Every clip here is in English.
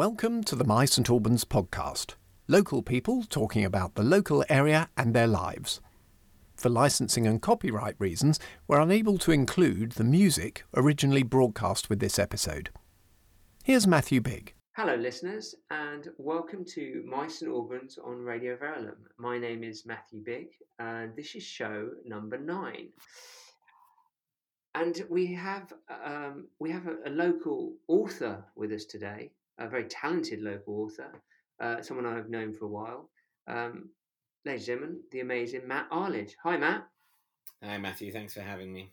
Welcome to the My St Albans podcast. Local people talking about the local area and their lives. For licensing and copyright reasons, we're unable to include the music originally broadcast with this episode. Here's Matthew Bigg. Hello, listeners, and welcome to My St Albans on Radio Verulam. My name is Matthew Bigg, and this is show number nine. And we have um, we have a, a, local author with us today, a very talented local author, uh, someone I've known for a while. Um, ladies and gentlemen, the amazing Matt Arlidge. Hi, Matt. Hi, Matthew. Thanks for having me.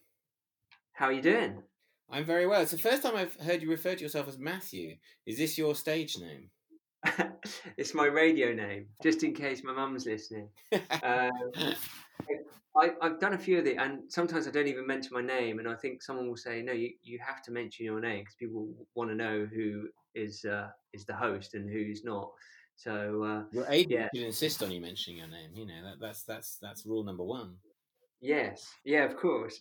How are you doing? I'm very well. It's the first time I've heard you refer to yourself as Matthew. Is this your stage name? it's my radio name, just in case my mum's listening. um, I, have done a few of the, and sometimes I don't even mention my name, and I think someone will say, "No, you, you have to mention your name because people want to know who is uh, is the host and who's not." So uh, your agent yeah. should insist on you mentioning your name. You know that, that's that's that's rule number one. Yes, yeah, of course.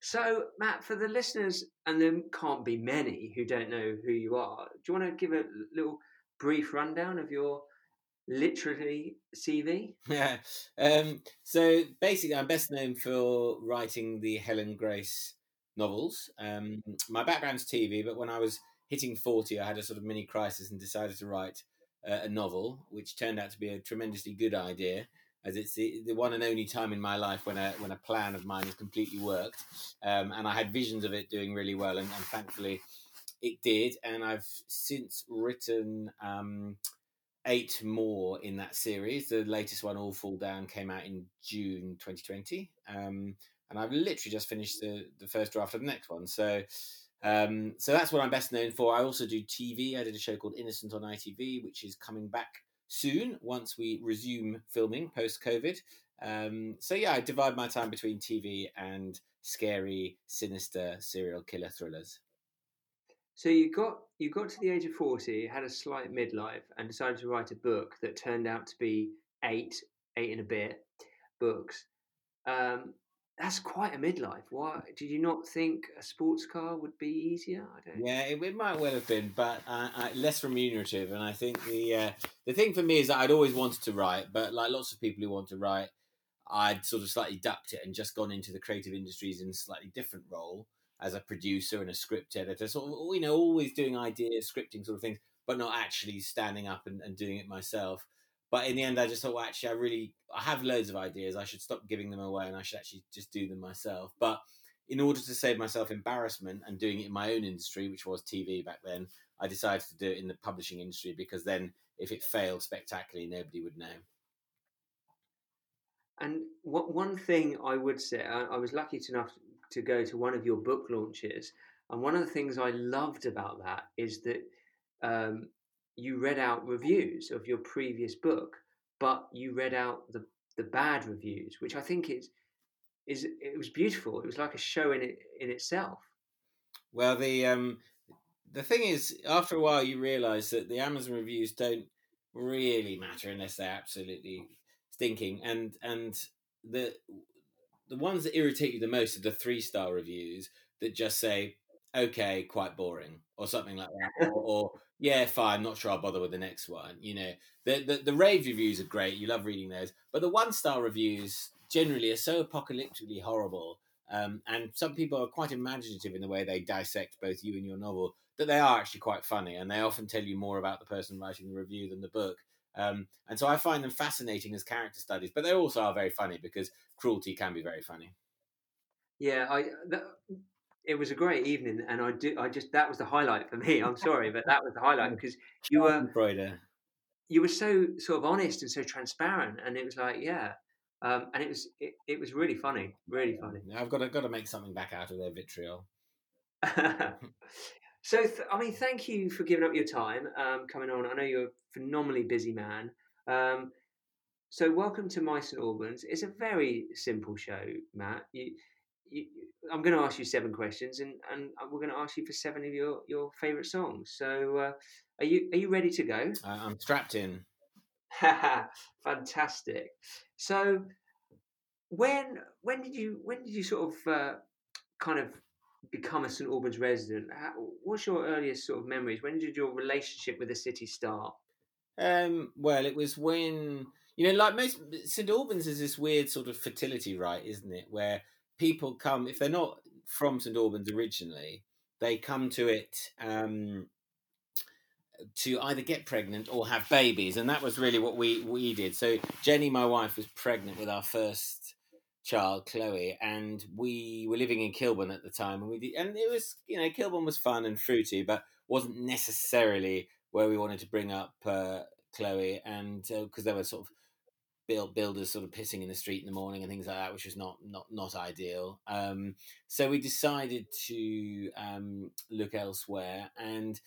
So, Matt, for the listeners, and there can't be many who don't know who you are, do you want to give a little brief rundown of your literary CV? Yeah. Um, so basically, I'm best known for writing the Helen Grace novels. Um, my background's TV, but when I was hitting 40, I had a sort of mini crisis and decided to write uh, a novel, which turned out to be a tremendously good idea as it's the, the, one and only time in my life when a when a plan of mine has completely worked, um, and I had visions of it doing really well, and, and thankfully it did. And I've since written um, eight more in that series. The latest one, All Fall Down, came out in June 2020, um, and I've literally just finished the the first draft of the next one. So. Um, so that's what I'm best known for. I also do TV. I did a show called Innocent on ITV, which is coming back soon once we resume filming post COVID. Um, so yeah, I divide my time between TV and scary, sinister serial killer thrillers. So you got you got to the age of forty, had a slight midlife, and decided to write a book that turned out to be eight, eight and a bit books. Um, that's quite a midlife. Why did you not think a sports car would be easier? I don't. Yeah, it, it might well have been, but uh, uh, less remunerative. And I think the uh, the thing for me is that I'd always wanted to write, but like lots of people who want to write, I'd sort of slightly ducked it and just gone into the creative industries in a slightly different role as a producer and a script editor. Of, you know, always doing ideas, scripting sort of things, but not actually standing up and, and doing it myself. But in the end, I just thought, well, actually, I really I have loads of ideas. I should stop giving them away, and I should actually just do them myself. But in order to save myself embarrassment and doing it in my own industry, which was TV back then, I decided to do it in the publishing industry because then, if it failed spectacularly, nobody would know. And what one thing I would say, I, I was lucky enough to go to one of your book launches, and one of the things I loved about that is that um, you read out reviews of your previous book, but you read out the the bad reviews, which I think is is it was beautiful. It was like a show in it in itself. Well, the um, the thing is, after a while, you realise that the Amazon reviews don't really matter unless they're absolutely stinking, and and the the ones that irritate you the most are the three star reviews that just say okay, quite boring, or something like that, or, or, yeah, fine, not sure I'll bother with the next one. You know, the, the the rave reviews are great, you love reading those, but the one star reviews generally are so apocalyptically horrible. Um, and some people are quite imaginative in the way they dissect both you and your novel that they are actually quite funny, and they often tell you more about the person writing the review than the book. Um, and so I find them fascinating as character studies, but they also are very funny because cruelty can be very funny. Yeah, I it was a great evening, and I do. I just that was the highlight for me. I'm sorry, but that was the highlight because you were you were so sort of honest and so transparent, and it was like, yeah, um, and it was it, it was really funny, really funny. I've got to got to make something back out of their vitriol. so, th- I mean, thank you for giving up your time um, coming on. I know you're a phenomenally busy man. Um, so, welcome to My St Albans. It's a very simple show, Matt. You, you, I'm going to ask you seven questions, and, and we're going to ask you for seven of your, your favourite songs. So, uh, are you are you ready to go? I'm strapped in. Fantastic. So, when when did you when did you sort of uh, kind of become a St Albans resident, how, what's your earliest sort of memories? When did your relationship with the city start? Um, well, it was when you know, like most St Albans is this weird sort of fertility right, isn't it? Where people come if they're not from St Albans originally, they come to it um, to either get pregnant or have babies, and that was really what we we did. So Jenny, my wife, was pregnant with our first child, Chloe, and we were living in Kilburn at the time, and we did, and it was you know Kilburn was fun and fruity, but wasn't necessarily where we wanted to bring up uh, Chloe, and because uh, there were sort of build builders sort of pissing in the street in the morning and things like that, which was not not not ideal. Um, so we decided to um, look elsewhere, and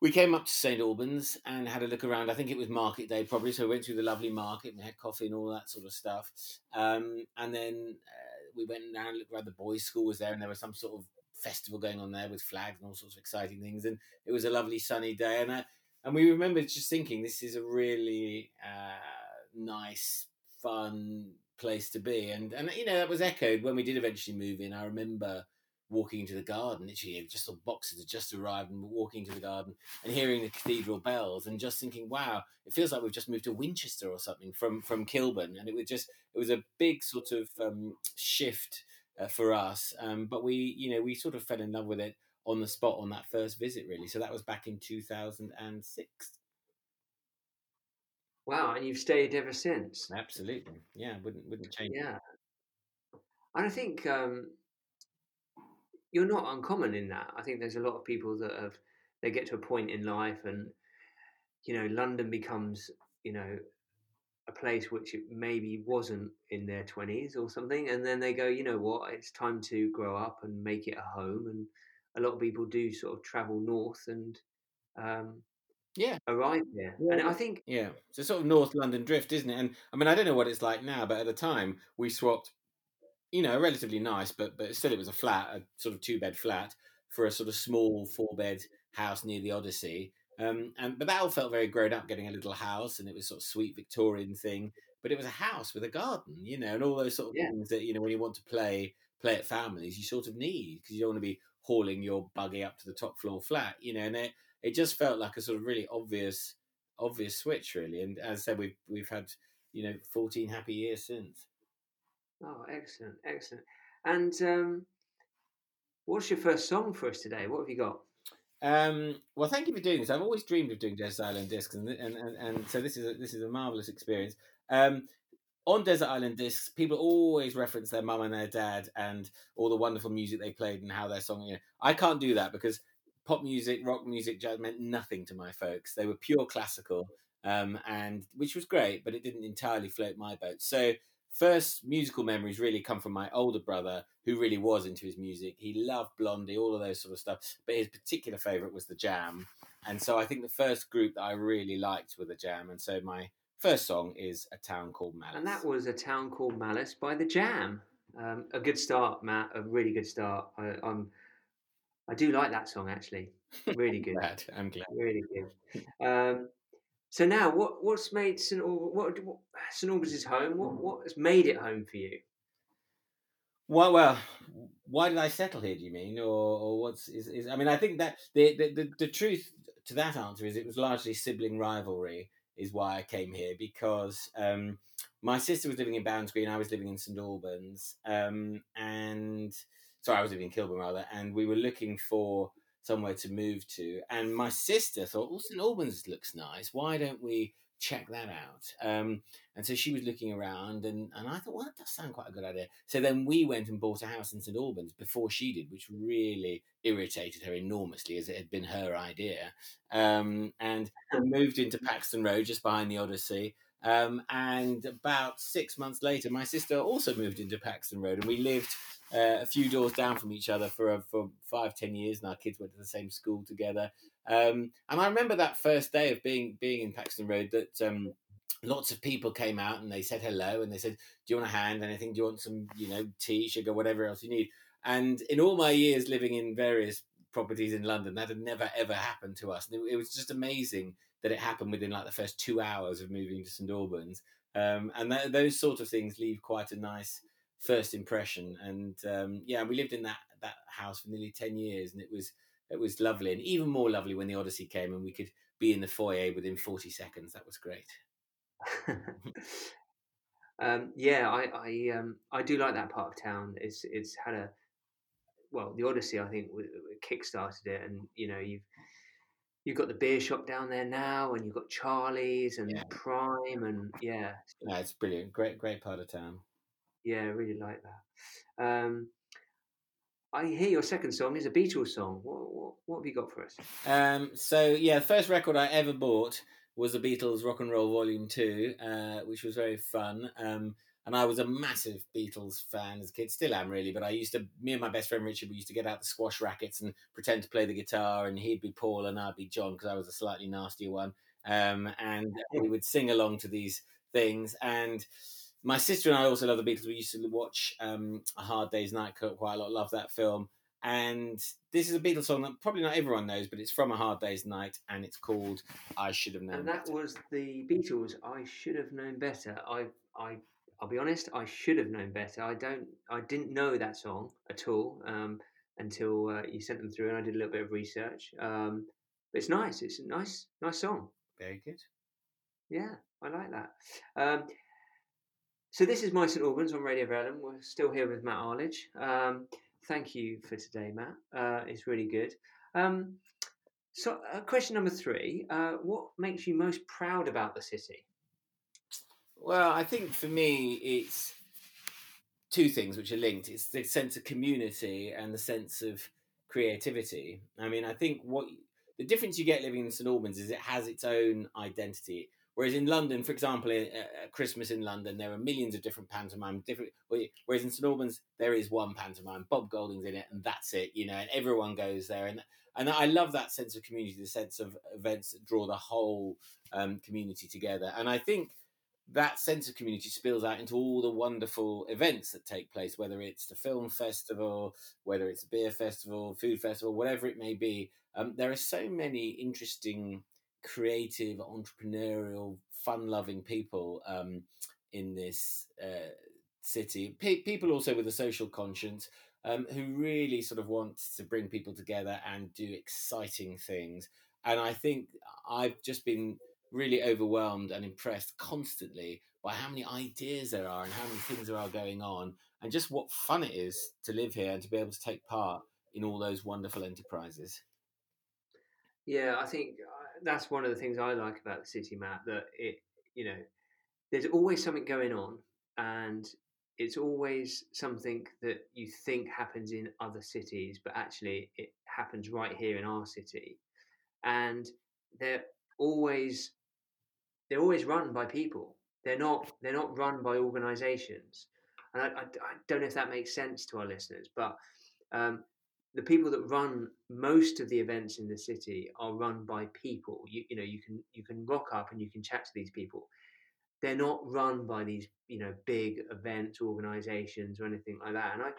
we came up to St Albans and had a look around. I think it was market day probably, so we went through the lovely market and had coffee and all that sort of stuff. Um, and then uh, we went down and looked around. The boys' school was there, and there was some sort of festival going on there with flags and all sorts of exciting things. And it was a lovely sunny day, and uh, and we remember just thinking this is a really uh, nice, fun place to be. And and you know that was echoed when we did eventually move in. I remember walking into the garden. Literally, just the boxes had just arrived, and walking into the garden and hearing the cathedral bells, and just thinking, "Wow, it feels like we've just moved to Winchester or something from from Kilburn." And it was just it was a big sort of um, shift uh, for us. Um, but we, you know, we sort of fell in love with it on the spot on that first visit, really. So that was back in two thousand and six. Wow, and you've stayed ever since. Absolutely, yeah, wouldn't wouldn't change. Yeah, and I think um, you're not uncommon in that. I think there's a lot of people that have they get to a point in life and you know London becomes you know a place which it maybe wasn't in their 20s or something and then they go you know what it's time to grow up and make it a home and a lot of people do sort of travel north and um, yeah arrive there yeah. and i think yeah it's a sort of north london drift isn't it and i mean i don't know what it's like now but at the time we swapped you know, relatively nice, but but still it was a flat, a sort of two bed flat for a sort of small four bed house near the Odyssey. Um, and but that all felt very grown up, getting a little house, and it was sort of sweet Victorian thing. But it was a house with a garden, you know, and all those sort of yeah. things that you know when you want to play play at families, you sort of need because you don't want to be hauling your buggy up to the top floor flat, you know. And it it just felt like a sort of really obvious obvious switch, really. And as I said, we've we've had you know fourteen happy years since. Oh, excellent, excellent. And um, what's your first song for us today? What have you got? Um, well, thank you for doing this. I've always dreamed of doing Desert Island Discs, and and, and, and so this is a, this is a marvelous experience. Um, on Desert Island Discs, people always reference their mum and their dad and all the wonderful music they played and how their song. You know, I can't do that because pop music, rock music, jazz meant nothing to my folks. They were pure classical, um, and which was great, but it didn't entirely float my boat. So first musical memories really come from my older brother who really was into his music. He loved blondie all of those sort of stuff but his particular favorite was the jam. And so i think the first group that i really liked were the jam and so my first song is a town called malice. And that was a town called malice by the jam. Um, a good start matt a really good start. I, i'm I do like that song actually. Really good. glad. I'm glad. Really good. Um, so now, what what's made St what, what St Albans' home? What what has made it home for you? Well, well, why did I settle here? Do you mean, or, or what's is, is? I mean, I think that the, the the the truth to that answer is it was largely sibling rivalry is why I came here because um, my sister was living in Bounds Green, I was living in St Albans, um, and sorry, I was living in Kilburn rather, and we were looking for somewhere to move to. And my sister thought, well, St Albans looks nice. Why don't we check that out? Um, and so she was looking around, and, and I thought, well, that does sound quite a good idea. So then we went and bought a house in St Albans before she did, which really irritated her enormously as it had been her idea. Um, and moved into Paxton Road just behind the Odyssey. Um, and about six months later, my sister also moved into Paxton Road, and we lived uh, a few doors down from each other for uh, for five, ten years, and our kids went to the same school together. Um, and I remember that first day of being being in Paxton Road that um, lots of people came out and they said hello and they said, "Do you want a hand? Anything? Do you want some, you know, tea, sugar, whatever else you need?" And in all my years living in various properties in London, that had never ever happened to us. And it, it was just amazing that it happened within like the first two hours of moving to St Albans. Um, and that, those sort of things leave quite a nice first impression. And um, yeah, we lived in that that house for nearly ten years, and it was it was lovely, and even more lovely when the Odyssey came and we could be in the foyer within forty seconds. That was great. um, yeah, I I, um, I do like that part of town. It's it's had a well, the Odyssey I think kick-started it, and you know you've you've got the beer shop down there now, and you've got Charlie's and Yeah. Prime, and yeah, No, it's brilliant. Great, great part of town. yeah, I really like that. Um, I hear your second song is a Beatles song. What what, what have you got for us? Um, so yeah, the first record I ever bought was the Beatles Rock and Roll Volume Two, uh, which was very fun. Um, and I was a massive Beatles fan as a kid, still am really. But I used to, me and my best friend Richard, we used to get out the squash rackets and pretend to play the guitar, and he'd be Paul and I'd be John because I was a slightly nastier one. Um, and we would sing along to these things. And my sister and I also love the Beatles. We used to watch um, A Hard Day's Night quite a lot. Love that film. And this is a Beatles song that probably not everyone knows, but it's from A Hard Day's Night, and it's called "I Should Have Known." And that Better." was the Beatles. I should have known better. I I I'll be honest. I should have known better. I don't. I didn't know that song at all um, until uh, you sent them through, and I did a little bit of research. Um, but it's nice. It's a nice nice song. very good. Yeah, I like that. Um, so this is My St Albans on Radio Verulam. We're still here with Matt Arlidge. Um, thank you for today, Matt. Uh, it's really good. Um, so, uh, question number three: uh, What makes you most proud about the city? Well, I think for me, it's two things which are linked. It's the sense of community and the sense of creativity. I mean, I think what the difference you get living in St Albans is it has its own identity. Whereas in London, for example, at Christmas in London, there are millions of different pantomimes. Different. Whereas in St Albans, there is one pantomime. Bob Golding's in it, and that's it. You know, and everyone goes there, and and I love that sense of community, the sense of events that draw the whole um, community together. And I think that sense of community spills out into all the wonderful events that take place, whether it's the film festival, whether it's a beer festival, food festival, whatever it may be. Um, there are so many interesting, creative, entrepreneurial, fun-loving people um, in this uh, city. Pe- people also with a social conscience um, who really sort of want to bring people together and do exciting things. And I think I've just been really overwhelmed and impressed constantly by how many ideas there are and how many things there are going on and just what fun it is to live here and to be able to take part in all those wonderful enterprises. Yeah, I think uh, that's one of the things I like about the city, Matt. That it, you know, there's always something going on, and it's always something that you think happens in other cities, but actually it happens right here in our city, and they're always they're always run by people. They're not they're not run by organisations, and I, I, I don't know if that makes sense to our listeners, but um, the people that run most of the events in the city are run by people. You you know you can you can rock up and you can chat to these people. They're not run by these you know big events organisations or anything like that. And I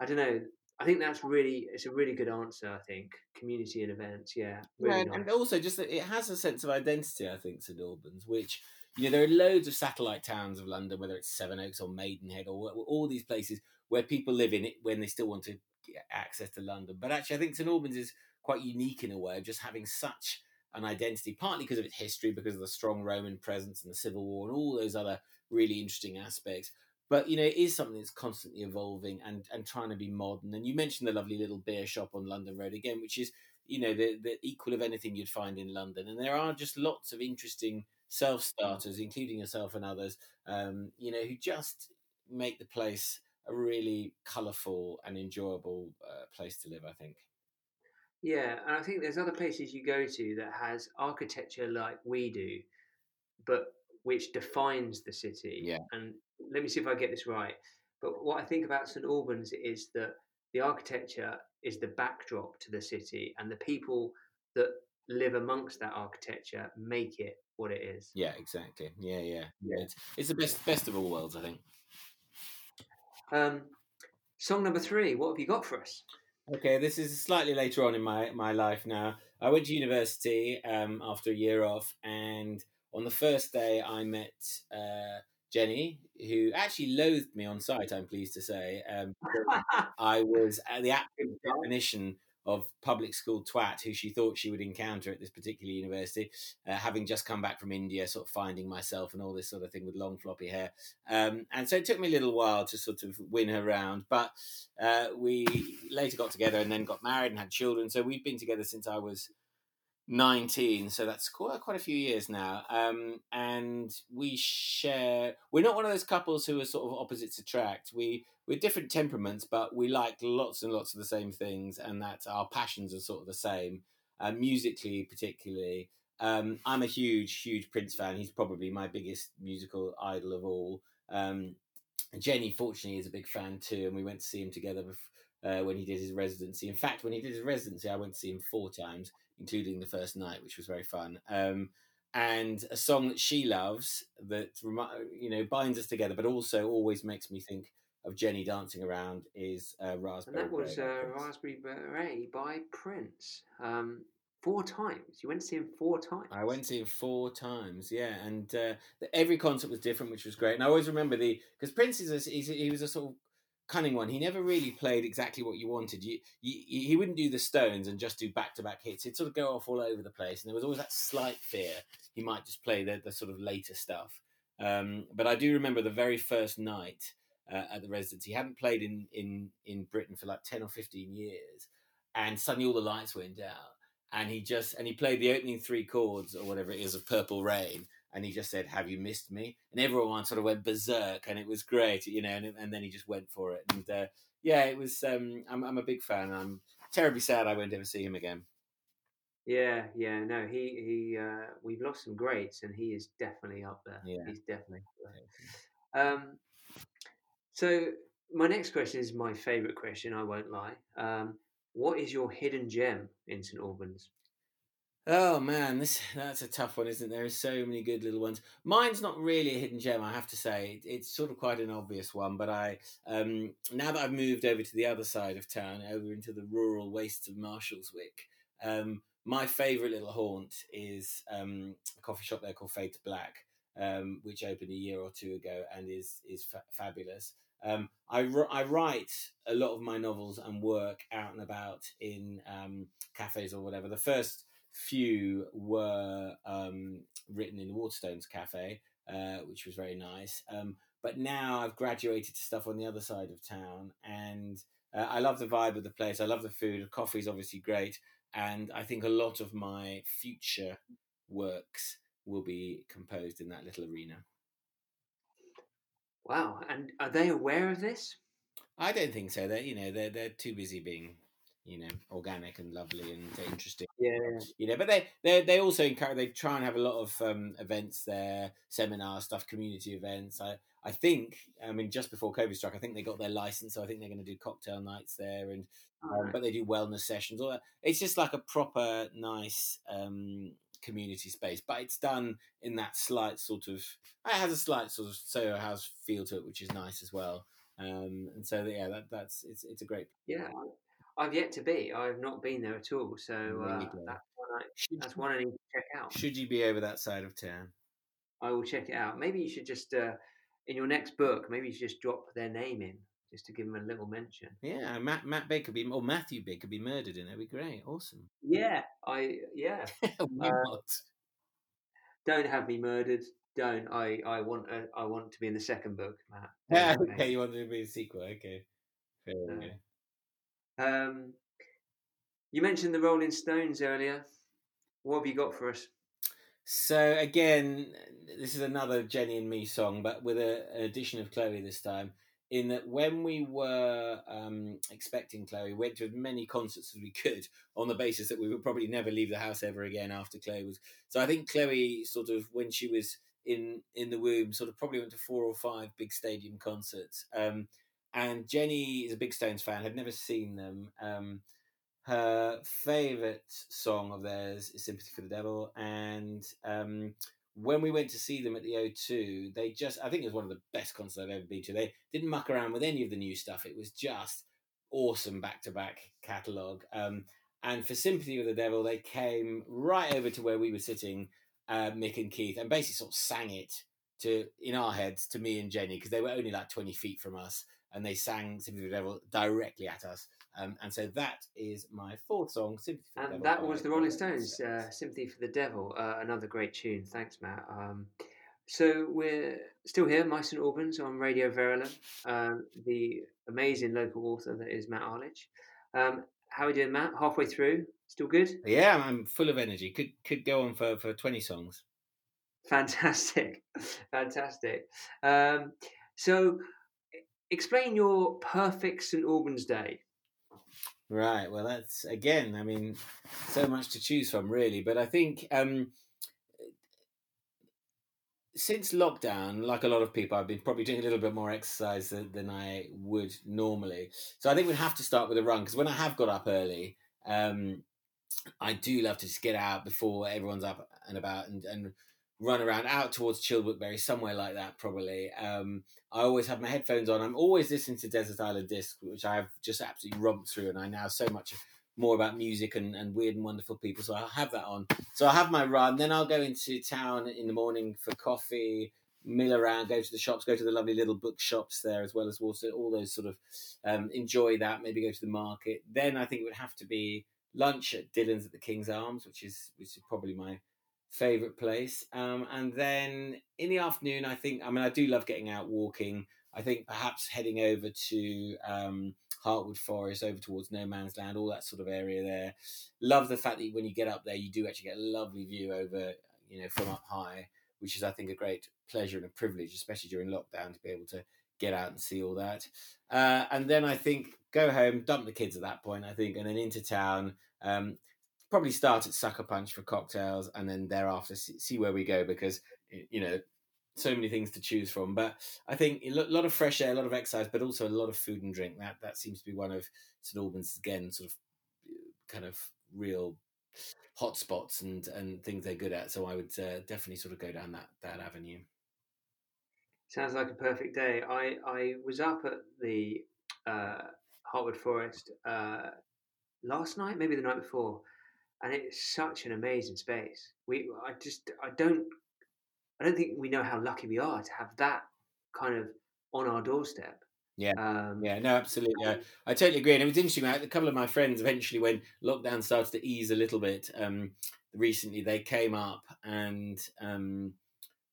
I don't know. I think that's really it's a really good answer. I think community and events. Yeah, really Yeah, nice. and also just that it has a sense of identity, I think, St Albans, which you know there are loads of satellite towns of London, whether it's Sevenoaks or Maidenhead or all these places where people live in it when they still want to get access to London. But actually, I think St Albans is quite unique in a way of just having such an identity, partly because of its history, because of the strong Roman presence and the Civil War and all those other really interesting aspects. But you know, it is something that's constantly evolving and and trying to be modern. And you mentioned the lovely little beer shop on London Road again, which is you know the the equal of anything you'd find in London. And there are just lots of interesting self starters, including yourself and others, um, you know, who just make the place a really colourful and enjoyable uh, place to live. I think. Yeah, and I think there's other places you go to that has architecture like we do, but which defines the city. Yeah. And let me see if I get this right. But what I think about St Albans is that the architecture is the backdrop to the city, and the people that live amongst that architecture make it what it is. Yeah, exactly. Yeah, yeah, yeah. It's, it's the best best of all worlds, I think. Um, song number three. What have you got for us? Okay, this is slightly later on in my, my life now. I went to university um, after a year off, and on the first day, I met uh, Jenny, who actually loathed me on sight. I'm pleased to say, um, I was the actual definition of public school twat who she thought she would encounter at this particular university, uh, having just come back from India, sort of finding myself and all this sort of thing with long floppy hair. Um, and so it took me a little while to sort of win her round, but uh, we later got together and then got married and had children. So we've been together since I was 19 so that's quite quite a few years now um and we share we're not one of those couples who are sort of opposites attract. We we're different temperaments but we like lots and lots of the same things and that our passions are sort of the same uh, musically particularly. Um i'm a huge huge prince fan. He's probably my biggest musical idol of all. Um jenny fortunately is a big fan too and we went to see him together uh, when he did his residency. In fact when he did his residency i went to see him four times including the first night, which was very fun. Um, and a song that she loves that you know binds us together, but also always makes me think of Jenny dancing around is uh, Raspberry. And that was uh, Raspberry Beret by Prince. Um, four times. You went to see him four times. I went to see him four times. Yeah, and uh, every concert was different, which was great. And I always remember the because Prince is a, he was a sort of cunning one. He never really played exactly what you wanted. You, you, he wouldn't do the Stones and just do back to back hits. He'd sort of go off all over the place, and there was always that slight fear he might just play the, the sort of later stuff. Um, but I do remember the very first night uh, at the residence. He hadn't played in, in in Britain for like ten or fifteen years, and suddenly all the lights went out, and he just and he played the opening three chords or whatever it is of Purple Rain, and he just said, "Have you missed me?" And everyone sort of went berserk, and it was great, you know. And, and then he just went for it, and uh, yeah, it was. Um, I'm, I'm a big fan. I'm terribly sad I won't ever see him again. Yeah, yeah, no, he he. Uh, we've lost some greats, and he is definitely up there. Yeah, he's definitely. Um, so my next question is my favourite question. I won't lie. Um, what is your hidden gem in St Albans? Oh man, this that's a tough one, isn't there? There's so many good little ones. Mine's not really a hidden gem, I have to say. It's sort of quite an obvious one, but I um, now that I've moved over to the other side of town, over into the rural wastes of Marshalswick, um, my favourite little haunt is um, a coffee shop there called Fade to Black, um, which opened a year or two ago and is is fa- fabulous. Um, I, I write a lot of my novels and work out and about in um, cafes or whatever. The first few were um, written in Waterstones Cafe, uh, which was very nice. Um, but now I've graduated to stuff on the other side of town, and uh, I love the vibe of the place. I love the food. The coffee is obviously great, and I think a lot of my future works will be composed in that little arena. Wow! And are they aware of this? I don't think so. They, you know, they're they're too busy being you know, organic and lovely and interesting. Yeah, you know, but they they they also encourage. They try and have a lot of um, events there, seminar stuff, community events. I I think, I mean, just before COVID struck, I think they got their license, so I think they're going to do cocktail nights there, and um, but they do wellness sessions. All that. It's just like a proper nice um, community space, but it's done in that slight sort of. It has a slight sort of Soho House feel to it, which is nice as well. Um, and so yeah, that, that's it's it's a great. Yeah, I've yet to be. I've not been there at all. So uh, that's, one I, that's one I need to check out. Should you be over that side of town? I will check it out. Maybe you should just, uh, in your next book, maybe you should just drop their name in just to give them a little mention. Yeah, Matt Matt Baker be or Matthew Baker be murdered in. That'd be great. Awesome. Yeah, I yeah. Why uh, not? Don't have me murdered. Don't. I I want a, I want to be in the second book, Matt. Yeah, okay, you want to be a sequel. Okay. Fair uh, um, you mentioned the Rolling Stones earlier. What have you got for us? So again, this is another Jenny and me song, but with a, an addition of Chloe this time. In that, when we were um, expecting Chloe, we went to as many concerts as we could on the basis that we would probably never leave the house ever again after Chloe was. So I think Chloe sort of when she was in in the womb, sort of probably went to four or five big stadium concerts. Um, and Jenny is a big Stones fan, had never seen them. Um, her favourite song of theirs is Sympathy for the Devil. And um, when we went to see them at the O2, they just, I think it was one of the best concerts I've ever been to. They didn't muck around with any of the new stuff. It was just awesome back to back catalogue. Um, and for Sympathy for the Devil, they came right over to where we were sitting, uh, Mick and Keith, and basically sort of sang it to in our heads to me and Jenny because they were only like 20 feet from us and they sang Sympathy for the Devil directly at us. Um, and so that is my fourth song, Sympathy for the And Devil. that was the Rolling Stones, uh, Sympathy for the Devil, uh, another great tune. Thanks, Matt. Um, so we're still here, My St Albans on Radio Verulam, um, the amazing local author that is Matt Arlidge. Um, how are we doing, Matt? Halfway through? Still good? Yeah, I'm- full of energy. Could could go on for, for 20 songs. Fantastic, fantastic. Um, so, explain your perfect St Albans day. Right. Well, that's again. I mean, so much to choose from, really. But I think um, since lockdown, like a lot of people, I've been probably doing a little bit more exercise than, than I would normally. So I think we'd have to start with a run because when I have got up early, um, I do love to just get out before everyone's up and about and, and run around out towards Childwickbury, somewhere like that, probably. Um, I always have my headphones on. I'm always listening to Desert Island Disc, which I've just absolutely romped through, and I know so much more about music and, and weird and wonderful people. So I'll have that on. So I'll have my run, then I'll go into town in the morning for coffee, mill around, go to the shops, go to the lovely little bookshops there, as well as also all those sort of um, enjoy that. Maybe go to the market. Then I think it would have to be lunch at Dylan's at the King's Arms, which is which is probably my favorite place. Um, and then in the afternoon, I think I mean I do love getting out walking. I think perhaps heading over to um, Heartwood Forest, over towards No Man's Land, all that sort of area there. Love the fact that when you get up there, you do actually get a lovely view over, you know, from up high, which is I think a great pleasure and a privilege, especially during lockdown, to be able to get out and see all that. Uh, and then I think go home, dump the kids at that point, I think, and then into town. Um, probably start at Sucker Punch for cocktails, and then thereafter see, where we go because you know so many things to choose from. But I think a lot of fresh air, a lot of exercise, but also a lot of food and drink. That that seems to be one of St Albans again, sort of kind of real hotspots and and things they're good at. So I would uh, definitely sort of go down that that avenue. Sounds like a perfect day. I, I was up at the uh, Heartwood Forest uh, last night, maybe the night before, and it's such an amazing space. We, I just, I don't, I don't think we know how lucky we are to have that kind of on our doorstep. Yeah. Um, Yeah, no, absolutely. I, I totally agree. And it was interesting. A couple of my friends eventually, when lockdown started to ease a little bit, um, recently they came up and um,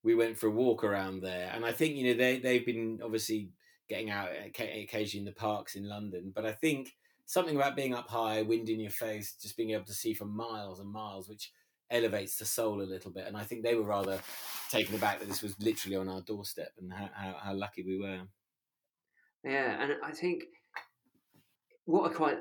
we went for a walk around there. And I think you know they they've been obviously getting out occasionally in the parks in London, but I think something about being up high, wind in your face, just being able to see for miles and miles, which elevates the soul a little bit. And I think they were rather taken aback that this was literally on our doorstep and how, how, how lucky we were. Yeah, and I think what I quite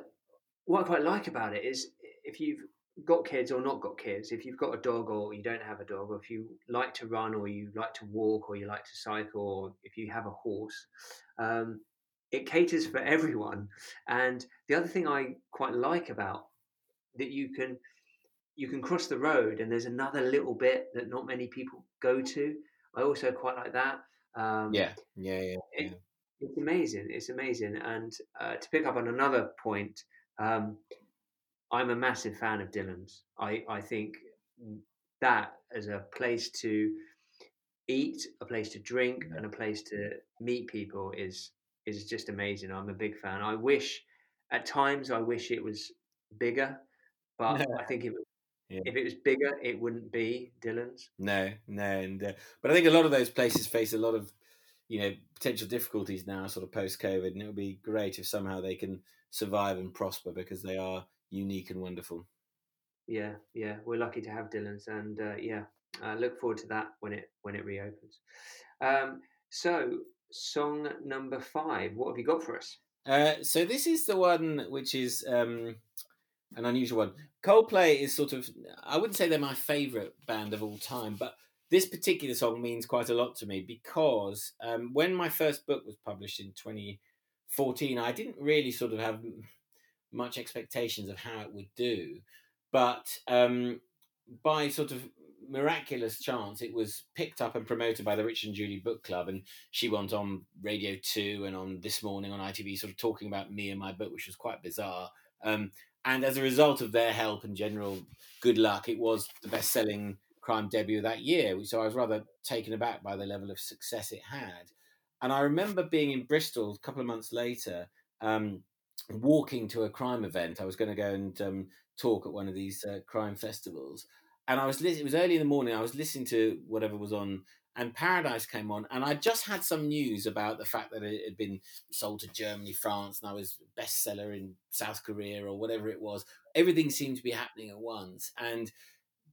what I quite like about it is if you've got kids or not got kids, if you've got a dog or you don't have a dog, or if you like to run or you like to walk or you like to cycle, or if you have a horse, um, it caters for everyone. And the other thing I quite like about that you can you can cross the road and there's another little bit that not many people go to. I also quite like that. Um, Yeah, yeah, yeah. yeah. it- it's amazing. It's amazing. And uh, to pick up on another point, um, I'm a massive fan of Dylan's. I, I think that as a place to eat, a place to drink, and a place to meet people is is just amazing. I'm a big fan. I wish, at times, I wish it was bigger, but I think if, Yeah. if it was bigger, it wouldn't be Dylan's. No, no, and uh, but I think a lot of those places face a lot of you know potential difficulties now, sort of post COVID, and it would be great if somehow they can survive and prosper because they are unique and wonderful. Yeah, yeah, we're lucky to have Dylan's, and uh, yeah, I look forward to that when it when it reopens. Um, so, song number five, what have you got for us? Uh, so this is the one which is um, an unusual one. Coldplay is sort of I wouldn't say they're my favourite band of all time, but this particular song means quite a lot to me because um, when my first book was published in 2014, I didn't really sort of have much expectations of how it would do, but um, by sort of miraculous chance, it was picked up and promoted by the Richard and Judy Book Club, and she went on Radio Two and on This Morning on ITV, sort of talking about me and my book, which was quite bizarre. Um, and as a result of their help and general good luck, it was the best-selling crime debut that year. So I was rather taken aback by the level of success it had. And I remember being in Bristol a couple of months later, um, walking to a crime event. I was going to go and um, talk at one of these uh, crime festivals. And I was it was early in the morning. I was listening to whatever was on, and Paradise came on. And I just had some news about the fact that it had been sold to Germany, France, and I was bestseller in South Korea or whatever it was. Everything seemed to be happening at once. And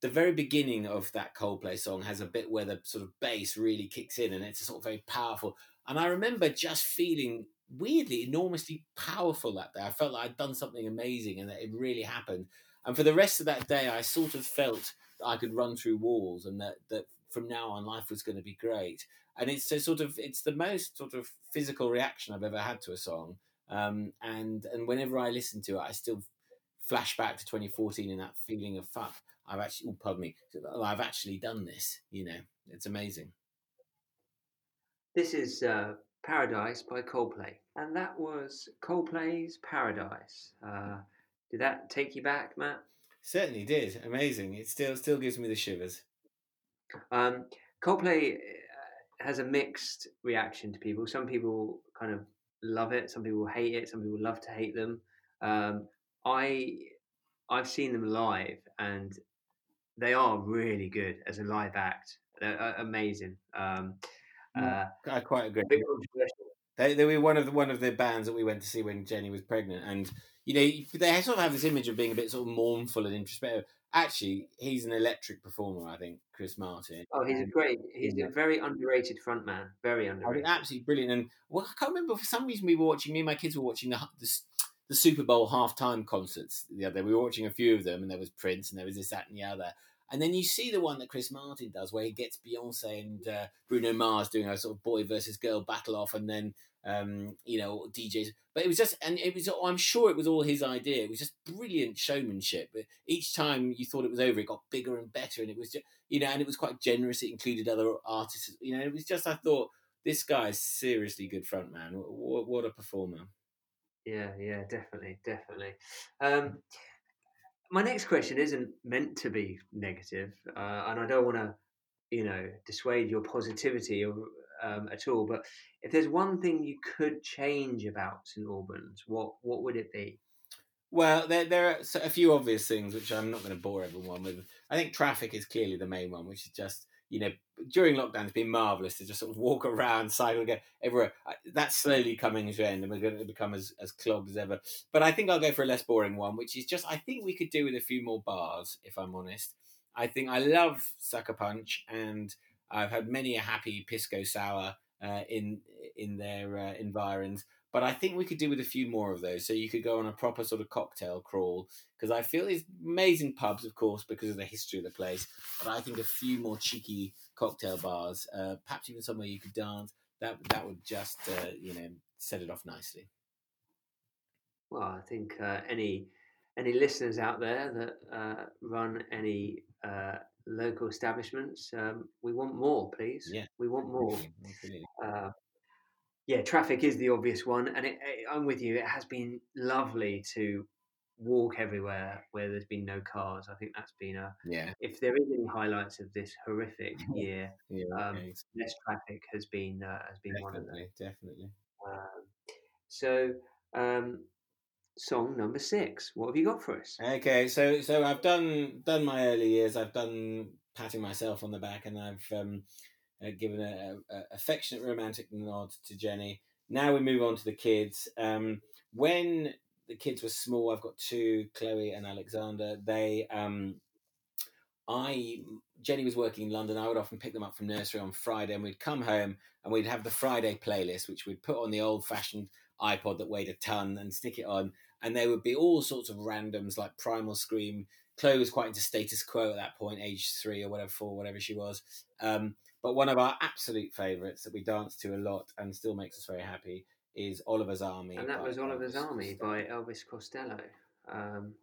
the very beginning of that Coldplay song has a bit where the sort of bass really kicks in and it's a sort of very powerful. And I remember just feeling weirdly enormously powerful that day. I felt like I'd done something amazing and that it really happened. And for the rest of that day, I sort of felt I could run through walls and that, that from now on life was going to be great. And it's a sort of it's the most sort of physical reaction I've ever had to a song. Um, and and whenever I listen to it, I still flash back to 2014 and that feeling of fuck. I've actually, oh, pardon me, I've actually done this. You know, it's amazing. This is uh, Paradise by Coldplay, and that was Coldplay's Paradise. Uh, did that take you back, Matt? Certainly did. Amazing. It still still gives me the shivers. Um, Coldplay uh, has a mixed reaction to people. Some people kind of love it. Some people hate it. Some people love to hate them. Um, I I've seen them live, and they are really good as a live act. They're uh, amazing. Um, uh, I quite agree. They, they were one of the one of the bands that we went to see when Jenny was pregnant, and you know they sort of have this image of being a bit sort of mournful and introspective. Actually, he's an electric performer. I think Chris Martin. Oh, he's a great. He's a very underrated frontman. Very oh, underrated. absolutely brilliant. And well, I can't remember for some reason we were watching. Me and my kids were watching the the, the Super Bowl halftime concerts the other day. We were watching a few of them, and there was Prince, and there was this, that, and the other. And then you see the one that Chris Martin does, where he gets Beyonce and uh, Bruno Mars doing a sort of boy versus girl battle off, and then um, you know DJs. But it was just, and it was. I'm sure it was all his idea. It was just brilliant showmanship. But each time you thought it was over, it got bigger and better, and it was just, you know, and it was quite generous. It included other artists. You know, it was just. I thought this guy's seriously good frontman. What, what a performer! Yeah, yeah, definitely, definitely. Um, my next question isn't meant to be negative, uh, and I don't want to, you know, dissuade your positivity or, um, at all. But if there's one thing you could change about St Albans, what what would it be? Well, there there are a few obvious things which I'm not going to bore everyone with. I think traffic is clearly the main one, which is just you know, during lockdown, it's been marvelous to just sort of walk around, cycle, again everywhere. That's slowly coming to an end, and we're going to become as, as clogged as ever. But I think I'll go for a less boring one, which is just I think we could do with a few more bars, if I'm honest. I think I love Sucker Punch, and I've had many a happy pisco sour uh, in in their uh, environs. But I think we could do with a few more of those. So you could go on a proper sort of cocktail crawl because I feel these amazing pubs, of course, because of the history of the place. But I think a few more cheeky cocktail bars, uh, perhaps even somewhere you could dance. That that would just uh, you know set it off nicely. Well, I think uh, any any listeners out there that uh, run any uh, local establishments, um, we want more, please. Yeah, we want more. Uh, yeah, traffic is the obvious one, and it, it, I'm with you. It has been lovely to walk everywhere where there's been no cars. I think that's been a yeah. If there is any highlights of this horrific year, yeah, um, okay. less traffic has been uh, has been definitely, one of them. Definitely. Um, so, um, song number six. What have you got for us? Okay, so so I've done done my early years. I've done patting myself on the back, and I've um, uh, given a, a, affectionate romantic nod to Jenny. Now we move on to the kids. Um, when the kids were small, I've got two, Chloe and Alexander. They, um, I, Jenny was working in London. I would often pick them up from nursery on Friday, and we'd come home and we'd have the Friday playlist, which we'd put on the old-fashioned iPod that weighed a ton and stick it on, and there would be all sorts of randoms like Primal Scream. Chloe was quite into status quo at that point, age three or whatever, four, whatever she was. Um, but one of our absolute favourites that we dance to a lot and still makes us very happy is Oliver's Army. And that was Oliver's Elvis Army Costello. by Elvis Costello. Um,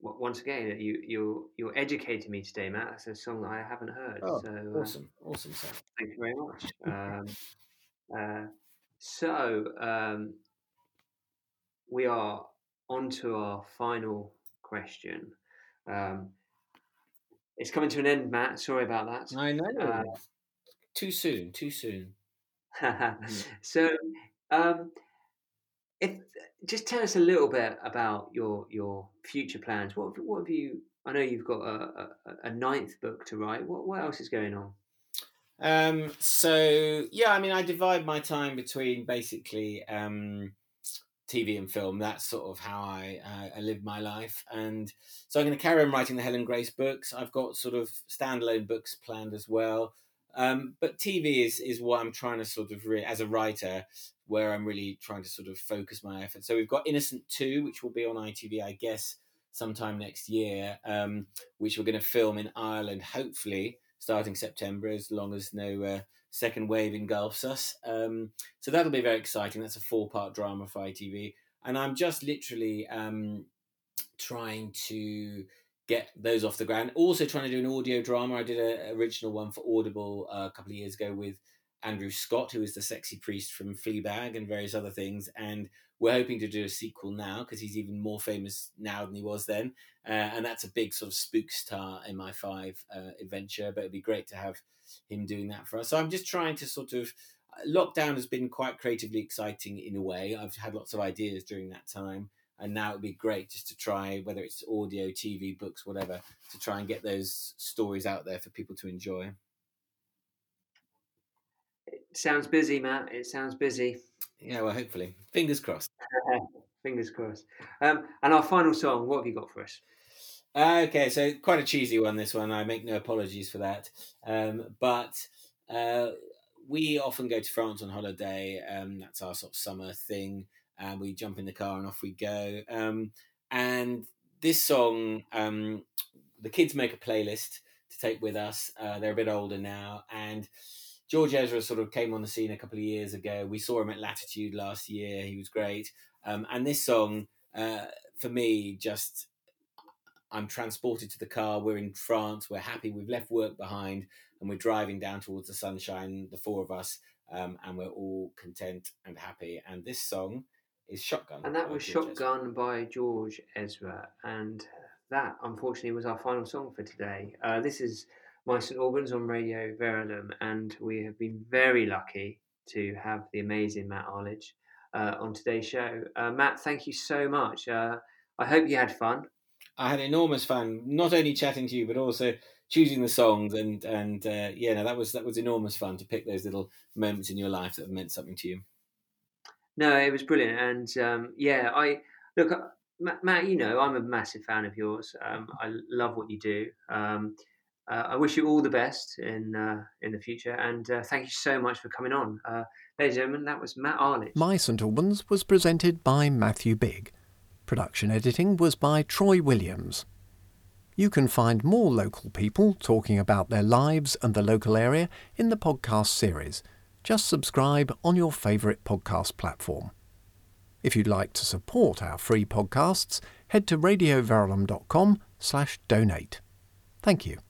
once again, you you you're educating me today, Matt. That's a song that I haven't heard. Oh, so, awesome, uh, awesome song. Thank you very much. Um, uh, so um, we are on to our final question. Um, it's coming to an end, Matt. Sorry about that. I know. Uh, too soon. Too soon. so, um, if just tell us a little bit about your your future plans. What have- what have you? I know you've got a, a, a ninth book to write. What what else is going on? Um, so yeah, I mean, I divide my time between basically um, TV and film. That's sort of how I, uh, I live my life, and so I'm going to carry on writing the Helen Grace books. I've got sort of standalone books planned as well, um, but TV is is what I'm trying to sort of re- as a writer, where I'm really trying to sort of focus my effort. So we've got Innocent Two, which will be on ITV, I guess, sometime next year, um, which we're going to film in Ireland, hopefully starting September, as long as no uh, second wave engulfs us. Um, so that'll be very exciting. That's a four part drama for ITV. And I'm just literally um, trying to get those off the ground. Also trying to do an audio drama. I did an original one for Audible uh, a couple of years ago with Andrew Scott, who is the sexy priest from Fleabag and various other things. And we're hoping to do a sequel now because he's even more famous now than he was then. Uh, and that's a big sort of spook star MI5 uh, adventure. But it'd be great to have him doing that for us. So I'm just trying to sort of. Lockdown has been quite creatively exciting in a way. I've had lots of ideas during that time. And now it'd be great just to try, whether it's audio, TV, books, whatever, to try and get those stories out there for people to enjoy. It sounds busy, Matt. It sounds busy. Yeah, well, hopefully. Fingers crossed. Fingers crossed. Um, and our final song. What have you got for us? Okay, so quite a cheesy one, this one. I make no apologies for that. Um, but uh, we often go to France on holiday. Um, that's our sort of summer thing. And we jump in the car and off we go. Um, and this song, um, the kids make a playlist to take with us. Uh, they're a bit older now. And George Ezra sort of came on the scene a couple of years ago. We saw him at Latitude last year. He was great. Um, and this song, uh, for me, just I'm transported to the car. We're in France. We're happy. We've left work behind, and we're driving down towards the sunshine. The four of us, um, and we're all content and happy. And this song is "Shotgun," And that was George Ezra. Shotgun by George Ezra. And that, unfortunately, was our final song for today. Uh, this is My St. Albans on Radio Verulam, and we have been very lucky to have the amazing Matt Arlidge uh, on today's show. Uh, Matt, thank you so much. Uh, I hope you had fun. I had enormous fun, not only chatting to you, but also choosing the songs. And and uh, yeah, no, that was that was enormous fun to pick those little moments in your life that have meant something to you. No, it was brilliant, and um, yeah, I look, uh, Matt. You know, I'm a massive fan of yours. Um, I love what you do. Um, uh, I wish you all the best in uh, in the future, and uh, thank you so much for coming on, uh, ladies and gentlemen. That was Matt Arlidge. My St Albans was presented by Matthew Bigg. Production editing was by Troy Williams. You can find more local people talking about their lives and the local area in the podcast series. Just subscribe on your favourite podcast platform. If you'd like to support our free podcasts, head to radioverulam.com slash donate. Thank you.